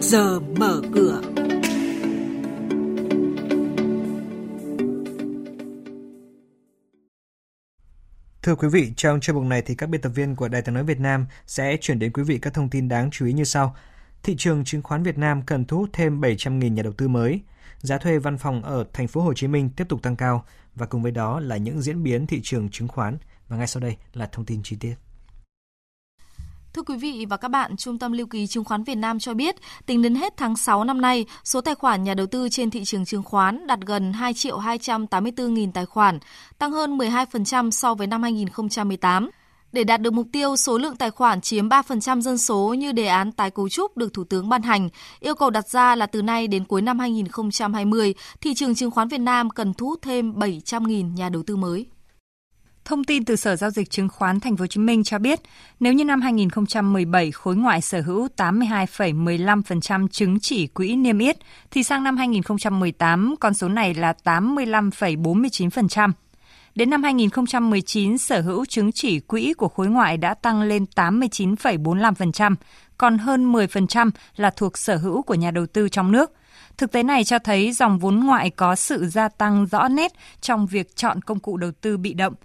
trước giờ mở cửa. Thưa quý vị, trong chương mục này thì các biên tập viên của Đài tiếng nói Việt Nam sẽ chuyển đến quý vị các thông tin đáng chú ý như sau. Thị trường chứng khoán Việt Nam cần thu hút thêm 700.000 nhà đầu tư mới. Giá thuê văn phòng ở thành phố Hồ Chí Minh tiếp tục tăng cao và cùng với đó là những diễn biến thị trường chứng khoán và ngay sau đây là thông tin chi tiết. Thưa quý vị và các bạn, Trung tâm Lưu ký Chứng khoán Việt Nam cho biết, tính đến hết tháng 6 năm nay, số tài khoản nhà đầu tư trên thị trường chứng khoán đạt gần 2 triệu 284 nghìn tài khoản, tăng hơn 12% so với năm 2018. Để đạt được mục tiêu số lượng tài khoản chiếm 3% dân số như đề án tái cấu trúc được Thủ tướng ban hành, yêu cầu đặt ra là từ nay đến cuối năm 2020, thị trường chứng khoán Việt Nam cần thu hút thêm 700.000 nhà đầu tư mới. Thông tin từ Sở Giao dịch Chứng khoán Thành phố Hồ Chí Minh cho biết, nếu như năm 2017 khối ngoại sở hữu 82,15% chứng chỉ quỹ niêm yết, thì sang năm 2018 con số này là 85,49%. Đến năm 2019, sở hữu chứng chỉ quỹ của khối ngoại đã tăng lên 89,45%, còn hơn 10% là thuộc sở hữu của nhà đầu tư trong nước. Thực tế này cho thấy dòng vốn ngoại có sự gia tăng rõ nét trong việc chọn công cụ đầu tư bị động –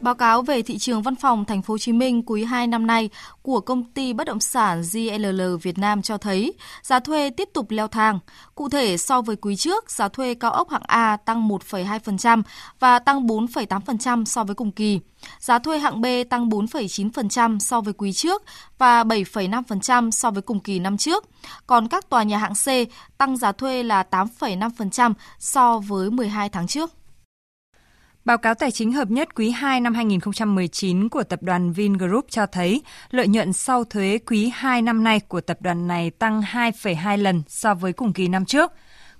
Báo cáo về thị trường văn phòng thành phố Hồ Chí Minh quý 2 năm nay của công ty bất động sản GLL Việt Nam cho thấy giá thuê tiếp tục leo thang. Cụ thể so với quý trước, giá thuê cao ốc hạng A tăng 1,2% và tăng 4,8% so với cùng kỳ. Giá thuê hạng B tăng 4,9% so với quý trước và 7,5% so với cùng kỳ năm trước. Còn các tòa nhà hạng C tăng giá thuê là 8,5% so với 12 tháng trước. Báo cáo tài chính hợp nhất quý 2 năm 2019 của tập đoàn Vingroup cho thấy lợi nhuận sau thuế quý 2 năm nay của tập đoàn này tăng 2,2 lần so với cùng kỳ năm trước.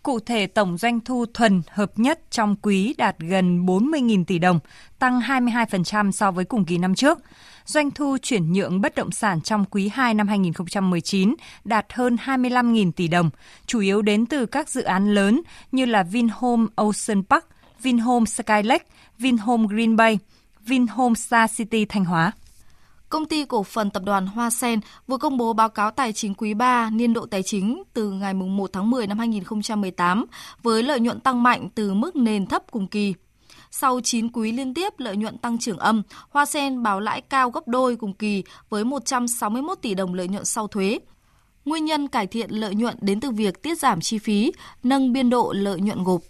Cụ thể, tổng doanh thu thuần hợp nhất trong quý đạt gần 40.000 tỷ đồng, tăng 22% so với cùng kỳ năm trước. Doanh thu chuyển nhượng bất động sản trong quý 2 năm 2019 đạt hơn 25.000 tỷ đồng, chủ yếu đến từ các dự án lớn như là Vinhome Ocean Park, Vinhome Sky Lake, Vinhome Green Bay, Vinhome Star City Thanh Hóa. Công ty cổ phần tập đoàn Hoa Sen vừa công bố báo cáo tài chính quý 3 niên độ tài chính từ ngày 1 tháng 10 năm 2018 với lợi nhuận tăng mạnh từ mức nền thấp cùng kỳ. Sau 9 quý liên tiếp lợi nhuận tăng trưởng âm, Hoa Sen báo lãi cao gấp đôi cùng kỳ với 161 tỷ đồng lợi nhuận sau thuế. Nguyên nhân cải thiện lợi nhuận đến từ việc tiết giảm chi phí, nâng biên độ lợi nhuận gộp.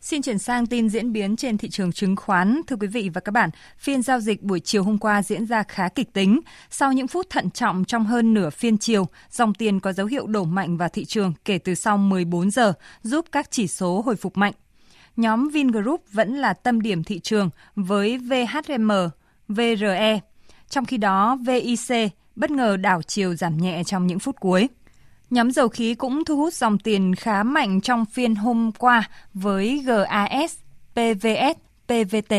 Xin chuyển sang tin diễn biến trên thị trường chứng khoán. Thưa quý vị và các bạn, phiên giao dịch buổi chiều hôm qua diễn ra khá kịch tính. Sau những phút thận trọng trong hơn nửa phiên chiều, dòng tiền có dấu hiệu đổ mạnh vào thị trường kể từ sau 14 giờ, giúp các chỉ số hồi phục mạnh. Nhóm Vingroup vẫn là tâm điểm thị trường với VHM, VRE. Trong khi đó, VIC bất ngờ đảo chiều giảm nhẹ trong những phút cuối. Nhóm dầu khí cũng thu hút dòng tiền khá mạnh trong phiên hôm qua với GAS, PVS, PVT.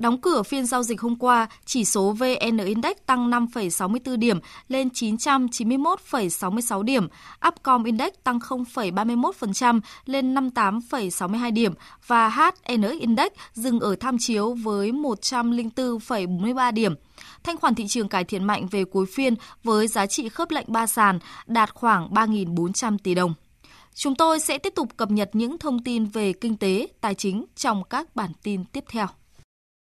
Đóng cửa phiên giao dịch hôm qua, chỉ số VN Index tăng 5,64 điểm lên 991,66 điểm, Upcom Index tăng 0,31% lên 58,62 điểm và HNX Index dừng ở tham chiếu với 104,43 điểm. Thanh khoản thị trường cải thiện mạnh về cuối phiên với giá trị khớp lệnh ba sàn đạt khoảng 3.400 tỷ đồng. Chúng tôi sẽ tiếp tục cập nhật những thông tin về kinh tế, tài chính trong các bản tin tiếp theo.